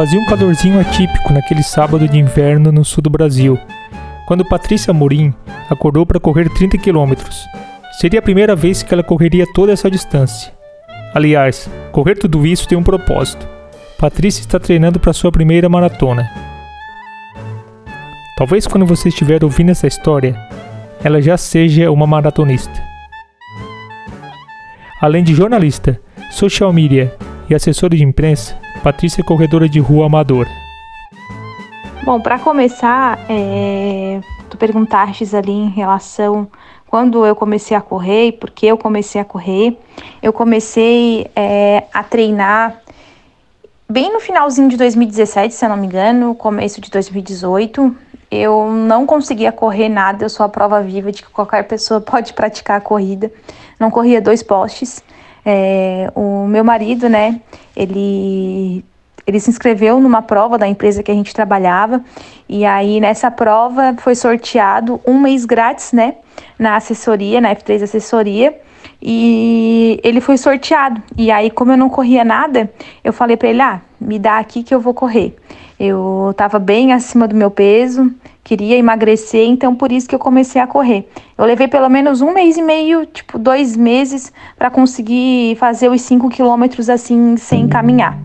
Fazia um calorzinho atípico naquele sábado de inverno no sul do Brasil, quando Patrícia Morim acordou para correr 30 quilômetros. Seria a primeira vez que ela correria toda essa distância. Aliás, correr tudo isso tem um propósito. Patrícia está treinando para sua primeira maratona. Talvez quando você estiver ouvindo essa história, ela já seja uma maratonista. Além de jornalista, social media e assessora de imprensa, Patrícia é corredora de rua amadora. Bom, para começar, é, tu perguntastes ali em relação quando eu comecei a correr e por que eu comecei a correr. Eu comecei é, a treinar bem no finalzinho de 2017, se eu não me engano, começo de 2018. Eu não conseguia correr nada, eu sou a prova viva de que qualquer pessoa pode praticar a corrida. Não corria dois postes. É, o meu marido, né, ele ele se inscreveu numa prova da empresa que a gente trabalhava e aí nessa prova foi sorteado um mês grátis, né, na assessoria, na F3 Assessoria e ele foi sorteado. E aí, como eu não corria nada, eu falei para ele: ah, me dá aqui que eu vou correr. Eu estava bem acima do meu peso, queria emagrecer, então por isso que eu comecei a correr. Eu levei pelo menos um mês e meio, tipo dois meses, para conseguir fazer os cinco quilômetros assim, sem caminhar.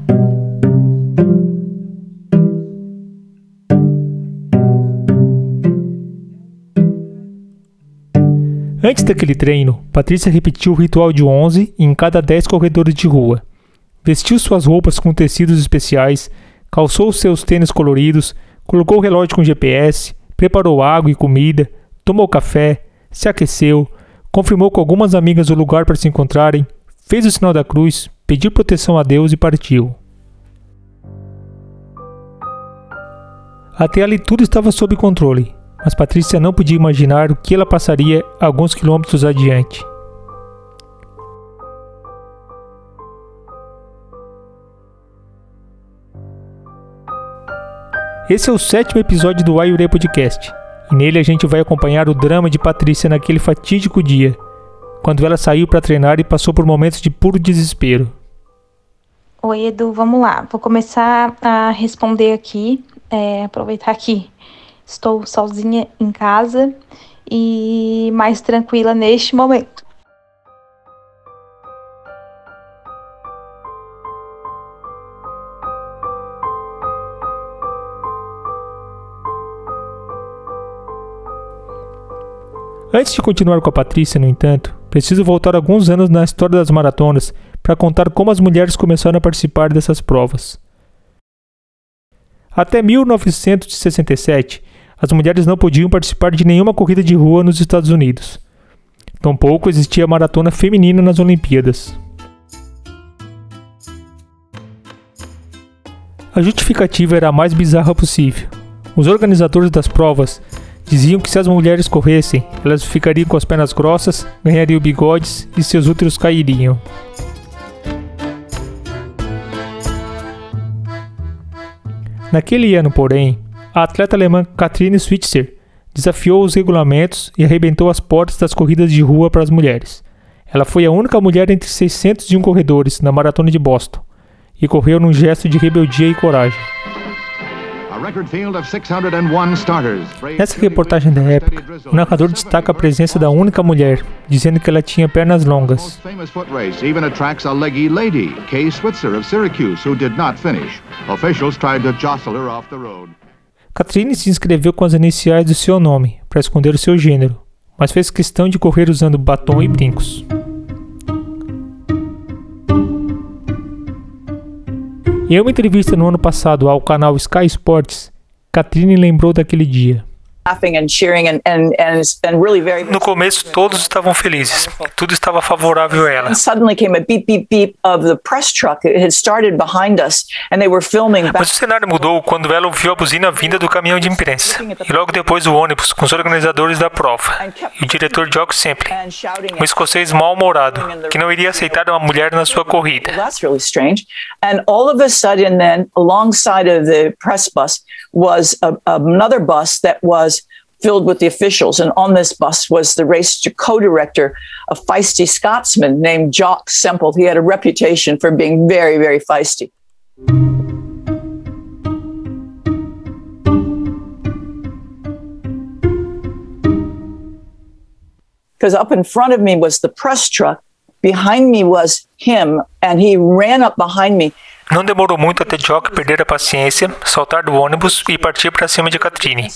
Antes daquele treino, Patrícia repetiu o ritual de 11 em cada 10 corredores de rua. Vestiu suas roupas com tecidos especiais, calçou seus tênis coloridos, colocou o relógio com GPS, preparou água e comida, tomou café, se aqueceu, confirmou com algumas amigas o lugar para se encontrarem, fez o sinal da cruz, pediu proteção a Deus e partiu. Até ali tudo estava sob controle mas Patrícia não podia imaginar o que ela passaria alguns quilômetros adiante. Esse é o sétimo episódio do Ayuré Podcast, e nele a gente vai acompanhar o drama de Patrícia naquele fatídico dia, quando ela saiu para treinar e passou por momentos de puro desespero. Oi, Edu, vamos lá. Vou começar a responder aqui, é, aproveitar aqui Estou sozinha em casa e mais tranquila neste momento. Antes de continuar com a Patrícia, no entanto, preciso voltar alguns anos na história das maratonas para contar como as mulheres começaram a participar dessas provas. Até 1967, as mulheres não podiam participar de nenhuma corrida de rua nos Estados Unidos. Tampouco existia maratona feminina nas Olimpíadas. A justificativa era a mais bizarra possível. Os organizadores das provas diziam que se as mulheres corressem, elas ficariam com as pernas grossas, ganhariam bigodes e seus úteros cairiam. Naquele ano, porém, a atleta alemã Katrine Switzer desafiou os regulamentos e arrebentou as portas das corridas de rua para as mulheres. Ela foi a única mulher entre 601 corredores na maratona de Boston e correu num gesto de rebeldia e coragem. Nessa reportagem da época, o narrador destaca a presença da única mulher, dizendo que ela tinha pernas longas. Katrine se inscreveu com as iniciais do seu nome, para esconder o seu gênero, mas fez questão de correr usando batom e brincos. Em uma entrevista no ano passado ao canal Sky Sports, Katrine lembrou daquele dia. No começo todos estavam felizes, tudo estava favorável a ela. Mas o cenário mudou quando ela ouviu a buzina vinda do caminhão de imprensa. E logo depois o ônibus com os organizadores da prova. E o diretor Jock Semple, um escocês mal-humorado que não iria aceitar uma mulher na sua corrida. And all of a sudden then alongside of the press bus was a, another bus that was filled with the officials. And on this bus was the race co director, a feisty Scotsman named Jock Semple. He had a reputation for being very, very feisty. Because up in front of me was the press truck, behind me was him, and he ran up behind me Não demorou muito até Jock perder a paciência, saltar do ônibus e partir para cima de Katrine.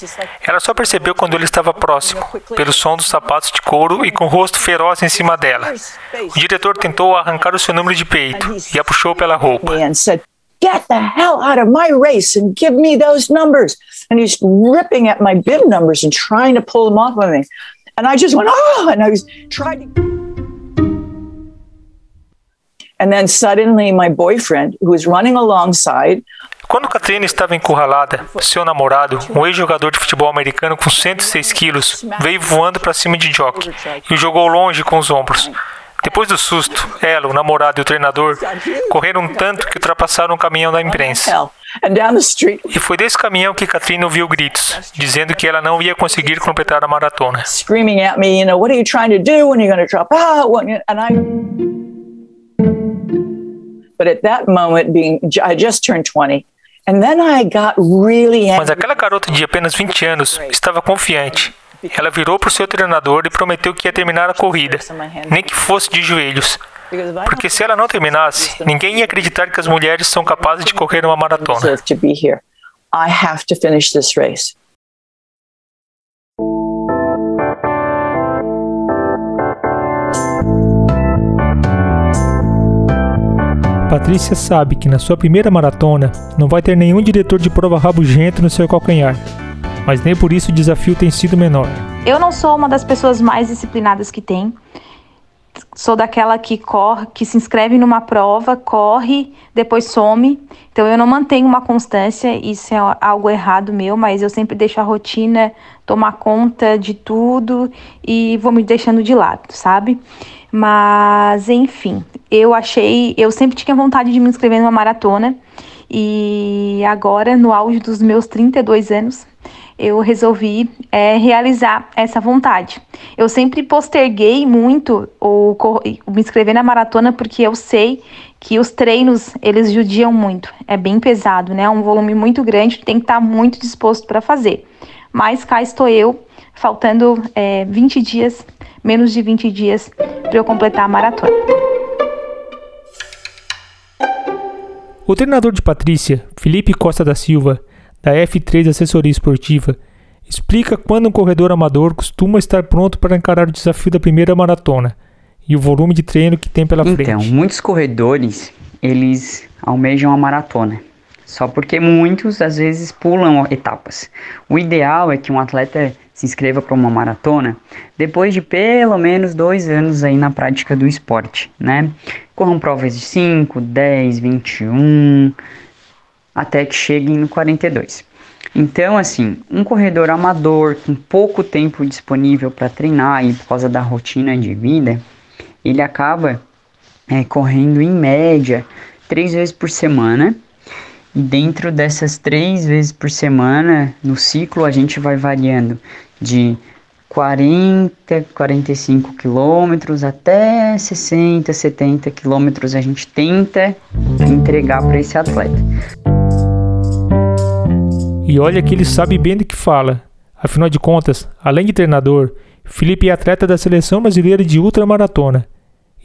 Ela só percebeu quando ele estava próximo, pelo som dos sapatos de couro e com o rosto feroz em cima dela. O diretor tentou arrancar o seu número de peito e a puxou pela roupa. Get the hell out of my race and give me those numbers. And he's ripping at my bib numbers and trying to pull them off of me. And I just went, oh, and I was trying to. And then suddenly my boyfriend, who was running alongside, quando Katrina estava encurralada, seu namorado, um ex-jogador de futebol americano com 106 quilos, veio voando para cima de Jock e o jogou longe com os ombros. Depois do susto, ela, o namorado e o treinador correram tanto que ultrapassaram um caminhão da imprensa. E foi desse caminhão que Katrina ouviu gritos, dizendo que ela não ia conseguir completar a maratona. Screaming at me, you know, what are you trying to do? When are you going to drop out? But at that moment, being I just turned 20, and then I got really Mas aquela garota de apenas 20 anos estava confiante. Ela virou para o seu treinador e prometeu que ia terminar a corrida, nem que fosse de joelhos. Porque se ela não terminasse, ninguém ia acreditar que as mulheres são capazes de correr uma maratona. I have to finish this race. Patrícia sabe que na sua primeira maratona não vai ter nenhum diretor de prova rabugento no seu calcanhar, mas nem por isso o desafio tem sido menor. Eu não sou uma das pessoas mais disciplinadas que tem. Sou daquela que corre, que se inscreve numa prova, corre, depois some. Então eu não mantenho uma constância, isso é algo errado meu, mas eu sempre deixo a rotina tomar conta de tudo e vou me deixando de lado, sabe? Mas, enfim, eu achei. Eu sempre tinha vontade de me inscrever numa maratona. E agora, no auge dos meus 32 anos, eu resolvi é, realizar essa vontade. Eu sempre posterguei muito o, o, me inscrever na maratona porque eu sei que os treinos eles judiam muito. É bem pesado, né? É um volume muito grande, tem que estar muito disposto para fazer. Mas cá estou eu, faltando é, 20 dias menos de 20 dias para eu completar a maratona. O treinador de Patrícia, Felipe Costa da Silva, da F3 Assessoria Esportiva, explica quando um corredor amador costuma estar pronto para encarar o desafio da primeira maratona e o volume de treino que tem pela então, frente. Então, muitos corredores, eles almejam a maratona, só porque muitos às vezes pulam etapas. O ideal é que um atleta se inscreva para uma maratona depois de pelo menos dois anos aí na prática do esporte, né? Corram provas de 5, 10, 21, até que cheguem no 42. Então, assim, um corredor amador com pouco tempo disponível para treinar e por causa da rotina de vida, ele acaba é, correndo em média três vezes por semana e dentro dessas três vezes por semana, no ciclo, a gente vai variando de 40, 45 quilômetros até 60, 70 quilômetros a gente tenta entregar para esse atleta. E olha que ele sabe bem do que fala. Afinal de contas, além de treinador, Felipe é atleta da seleção brasileira de ultramaratona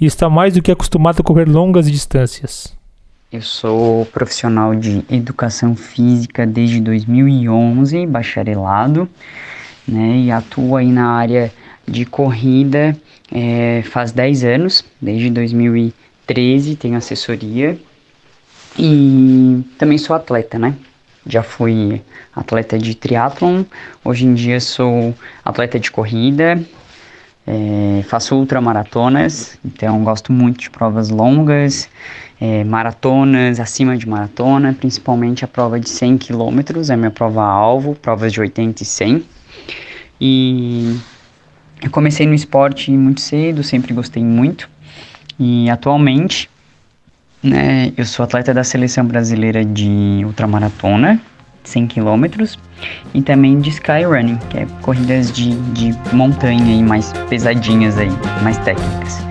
e está mais do que acostumado a correr longas distâncias. Eu sou profissional de educação física desde 2011, bacharelado, né, e atuo aí na área de corrida é, faz 10 anos, desde 2013 tenho assessoria e também sou atleta, né? Já fui atleta de triatlon, hoje em dia sou atleta de corrida, é, faço ultramaratonas, então gosto muito de provas longas, é, maratonas, acima de maratona, principalmente a prova de 100 km, é minha prova-alvo, provas de 80 e 100. E eu comecei no esporte muito cedo, sempre gostei muito. E atualmente, né, eu sou atleta da seleção brasileira de ultramaratona, 100 km, e também de skyrunning, que é corridas de, de montanha e mais pesadinhas aí, mais técnicas.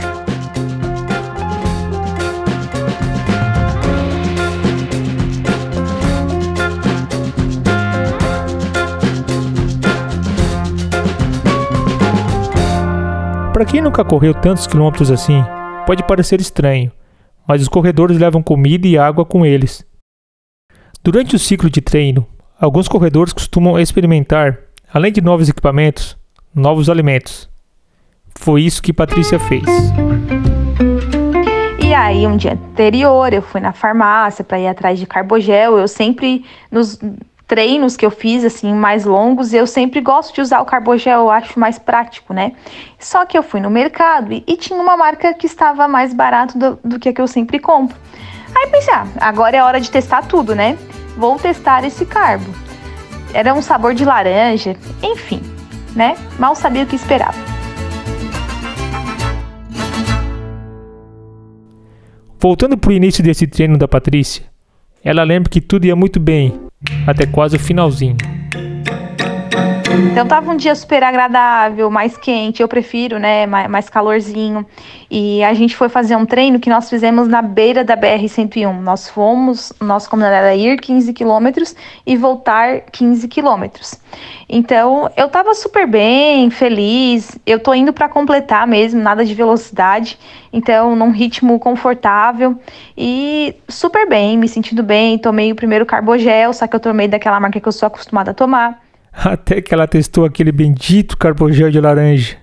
Para quem nunca correu tantos quilômetros assim, pode parecer estranho, mas os corredores levam comida e água com eles. Durante o ciclo de treino, alguns corredores costumam experimentar, além de novos equipamentos, novos alimentos. Foi isso que Patrícia fez. E aí, um dia anterior, eu fui na farmácia para ir atrás de carbogel. Eu sempre, nos treinos que eu fiz, assim, mais longos, eu sempre gosto de usar o carbogel, eu acho mais prático, né? Só que eu fui no mercado e, e tinha uma marca que estava mais barato do, do que a que eu sempre compro. Aí pensei, ah, agora é hora de testar tudo, né? Vou testar esse carbo. Era um sabor de laranja, enfim, né? Mal sabia o que esperava. Voltando para o início desse treino da Patrícia, ela lembra que tudo ia muito bem, até quase o finalzinho. Então tava um dia super agradável, mais quente, eu prefiro, né, mais, calorzinho. E a gente foi fazer um treino que nós fizemos na beira da BR-101. Nós fomos, nosso combinado era ir 15 quilômetros e voltar 15 quilômetros. Então eu tava super bem, feliz. Eu tô indo para completar mesmo, nada de velocidade. Então, num ritmo confortável e super bem, me sentindo bem. Tomei o primeiro carbogel, só que eu tomei daquela marca que eu sou acostumada a tomar. Até que ela testou aquele bendito carbogel de laranja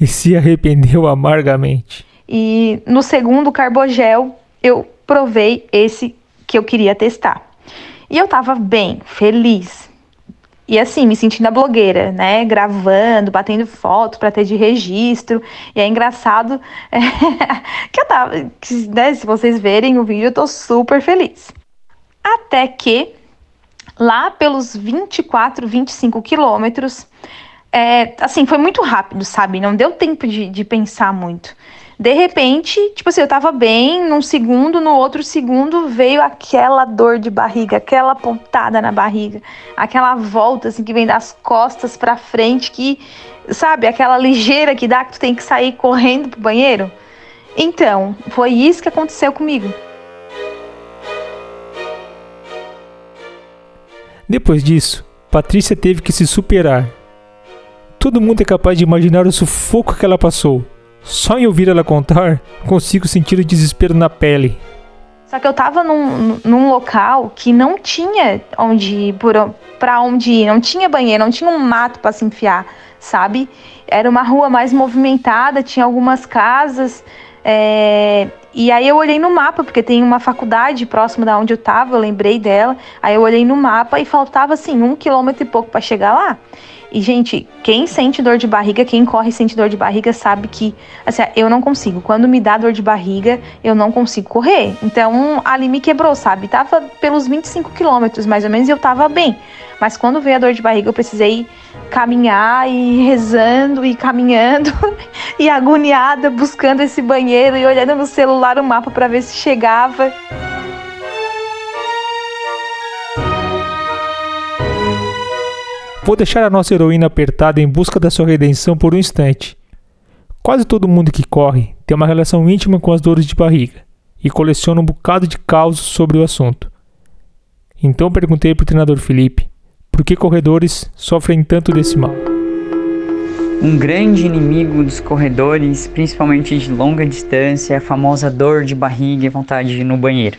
e se arrependeu amargamente. E no segundo carbogel, eu provei esse que eu queria testar. E eu tava bem, feliz. E assim, me sentindo a blogueira, né? Gravando, batendo foto para ter de registro. E é engraçado é, que eu tava. Né, se vocês verem o vídeo, eu tô super feliz. Até que lá pelos 24, 25 quilômetros. É, assim, foi muito rápido, sabe? Não deu tempo de, de pensar muito. De repente, tipo assim, eu tava bem, num segundo, no outro segundo veio aquela dor de barriga, aquela pontada na barriga, aquela volta assim que vem das costas para frente, que, sabe, aquela ligeira que dá que tu tem que sair correndo pro banheiro. Então, foi isso que aconteceu comigo. Depois disso, Patrícia teve que se superar. Todo mundo é capaz de imaginar o sufoco que ela passou. Só em ouvir ela contar, consigo sentir o desespero na pele. Só que eu tava num, num local que não tinha onde ir, pra onde ir, não tinha banheiro, não tinha um mato para se enfiar, sabe? Era uma rua mais movimentada, tinha algumas casas, é, e aí eu olhei no mapa, porque tem uma faculdade próximo da onde eu tava, eu lembrei dela. Aí eu olhei no mapa e faltava assim um quilômetro e pouco para chegar lá. E, gente, quem sente dor de barriga, quem corre e sente dor de barriga, sabe que, assim, eu não consigo. Quando me dá dor de barriga, eu não consigo correr. Então, ali me quebrou, sabe? Tava pelos 25 quilômetros, mais ou menos, e eu tava bem. Mas quando veio a dor de barriga, eu precisei caminhar e rezando e caminhando e agoniada buscando esse banheiro e olhando no celular o mapa para ver se chegava. Vou deixar a nossa heroína apertada em busca da sua redenção por um instante. Quase todo mundo que corre tem uma relação íntima com as dores de barriga e coleciona um bocado de causos sobre o assunto. Então perguntei para o treinador Felipe por que corredores sofrem tanto desse mal. Um grande inimigo dos corredores, principalmente de longa distância, é a famosa dor de barriga e vontade de ir no banheiro.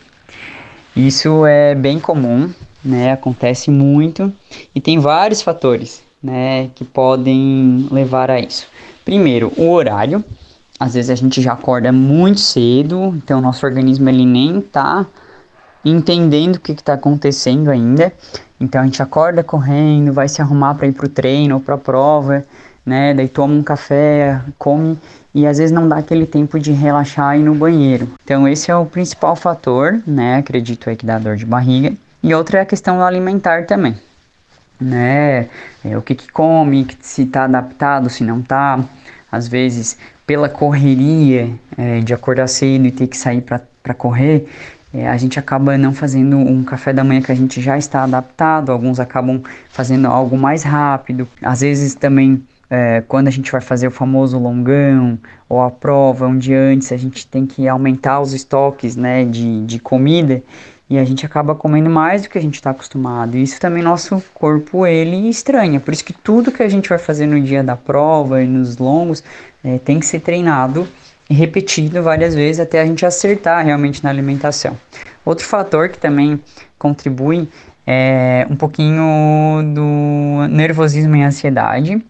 Isso é bem comum, né? Acontece muito e tem vários fatores, né, que podem levar a isso. Primeiro, o horário. Às vezes a gente já acorda muito cedo, então nosso organismo ele nem tá entendendo o que está acontecendo ainda. Então a gente acorda correndo, vai se arrumar para ir para o treino ou para a prova, né? Daí toma um café, come e às vezes não dá aquele tempo de relaxar e ir no banheiro. Então esse é o principal fator, né? Acredito aí que dá dor de barriga. E outra é a questão alimentar também, né? É, o que, que come, se está adaptado, se não está. Às vezes, pela correria é, de acordar cedo e ter que sair para correr, é, a gente acaba não fazendo um café da manhã que a gente já está adaptado, alguns acabam fazendo algo mais rápido, às vezes também é, quando a gente vai fazer o famoso longão ou a prova um dia antes, a gente tem que aumentar os estoques né, de, de comida e a gente acaba comendo mais do que a gente está acostumado. E isso também nosso corpo ele estranha. Por isso que tudo que a gente vai fazer no dia da prova e nos longos é, tem que ser treinado e repetido várias vezes até a gente acertar realmente na alimentação. Outro fator que também contribui é um pouquinho do nervosismo e ansiedade,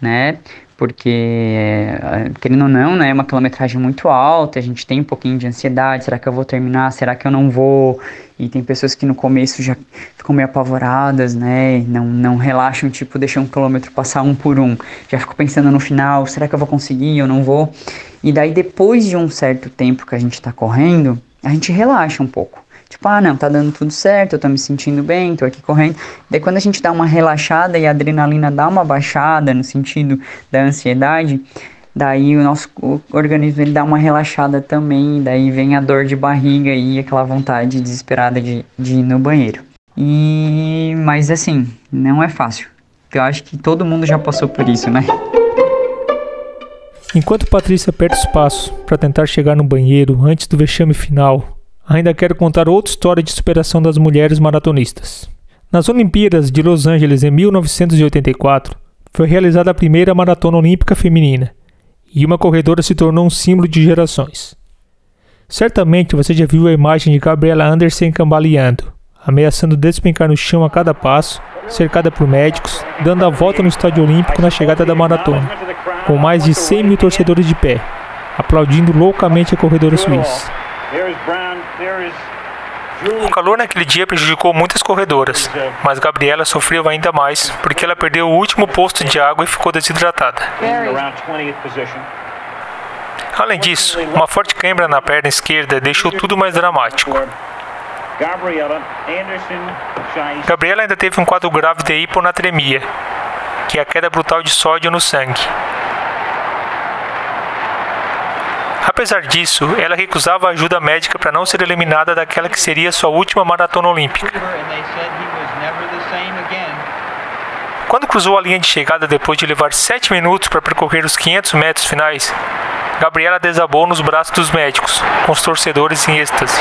né? Porque, eh, querendo ou não, né, é uma quilometragem muito alta, a gente tem um pouquinho de ansiedade, será que eu vou terminar, será que eu não vou? E tem pessoas que no começo já ficam meio apavoradas, né, não, não relaxam, tipo, deixam um quilômetro passar um por um, já ficam pensando no final, será que eu vou conseguir, eu não vou? E daí, depois de um certo tempo que a gente está correndo, a gente relaxa um pouco. Tipo, ah, não, tá dando tudo certo, eu tô me sentindo bem, tô aqui correndo. Daí quando a gente dá uma relaxada e a adrenalina dá uma baixada no sentido da ansiedade, daí o nosso organismo ele dá uma relaxada também, daí vem a dor de barriga e aquela vontade desesperada de, de ir no banheiro. E mas assim, não é fácil. Eu acho que todo mundo já passou por isso, né? Enquanto Patrícia aperta os passos para tentar chegar no banheiro antes do vexame final, ainda quero contar outra história de superação das mulheres maratonistas. Nas Olimpíadas de Los Angeles em 1984, foi realizada a primeira maratona olímpica feminina, e uma corredora se tornou um símbolo de gerações. Certamente você já viu a imagem de Gabriela Anderson cambaleando, ameaçando despencar no chão a cada passo, cercada por médicos, dando a volta no estádio olímpico na chegada da maratona, com mais de 100 mil torcedores de pé, aplaudindo loucamente a corredora suíça. O calor naquele dia prejudicou muitas corredoras, mas Gabriela sofreu ainda mais porque ela perdeu o último posto de água e ficou desidratada. Além disso, uma forte câimbra na perna esquerda deixou tudo mais dramático. Gabriela ainda teve um quadro grave de hiponatremia, que é a queda brutal de sódio no sangue. Apesar disso, ela recusava ajuda médica para não ser eliminada daquela que seria sua última maratona olímpica. Quando cruzou a linha de chegada depois de levar 7 minutos para percorrer os 500 metros finais, Gabriela desabou nos braços dos médicos, com os torcedores em êxtase.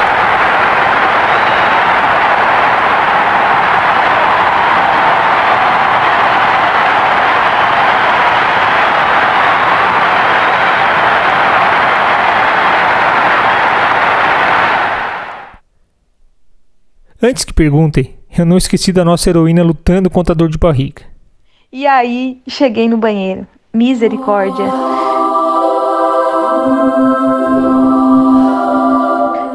Antes que perguntem, eu não esqueci da nossa heroína lutando contra a dor de barriga. E aí, cheguei no banheiro. Misericórdia.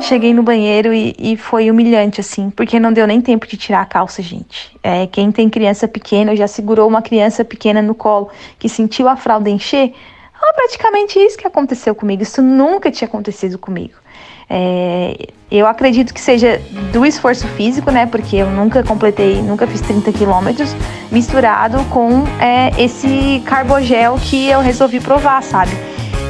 Cheguei no banheiro e, e, foi humilhante, assim, porque não deu nem tempo de tirar a calça, gente. É, quem tem criança pequena, já segurou uma criança pequena no colo que sentiu a fralda encher. É praticamente isso que aconteceu comigo. Isso nunca tinha acontecido comigo. É, eu acredito que seja do esforço físico, né? Porque eu nunca completei, nunca fiz 30 quilômetros, misturado com é, esse carbogel que eu resolvi provar, sabe?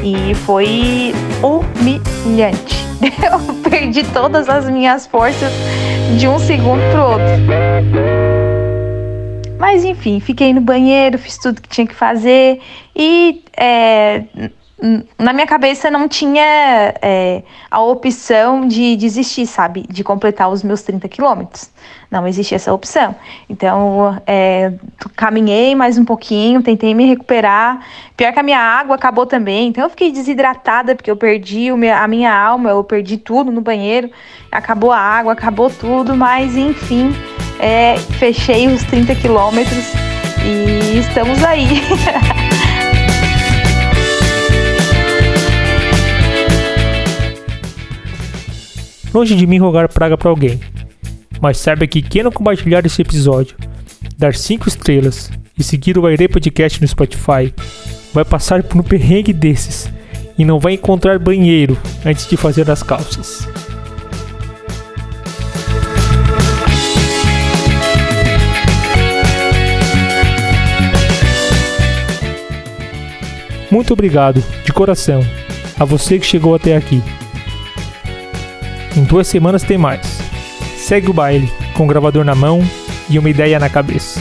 E foi humilhante. Eu perdi todas as minhas forças de um segundo pro outro. Mas enfim, fiquei no banheiro, fiz tudo que tinha que fazer e é, na minha cabeça não tinha é, a opção de desistir, sabe? De completar os meus 30 quilômetros. Não existia essa opção. Então, é, caminhei mais um pouquinho, tentei me recuperar. Pior que a minha água acabou também. Então, eu fiquei desidratada, porque eu perdi a minha alma, eu perdi tudo no banheiro. Acabou a água, acabou tudo. Mas, enfim, é, fechei os 30 quilômetros e estamos aí. longe de mim rogar praga para alguém. Mas saiba que quem não compartilhar esse episódio, dar 5 estrelas e seguir o Aire Podcast no Spotify, vai passar por um perrengue desses e não vai encontrar banheiro antes de fazer as calças. Muito obrigado, de coração, a você que chegou até aqui. Em duas semanas tem mais. Segue o baile, com o gravador na mão e uma ideia na cabeça.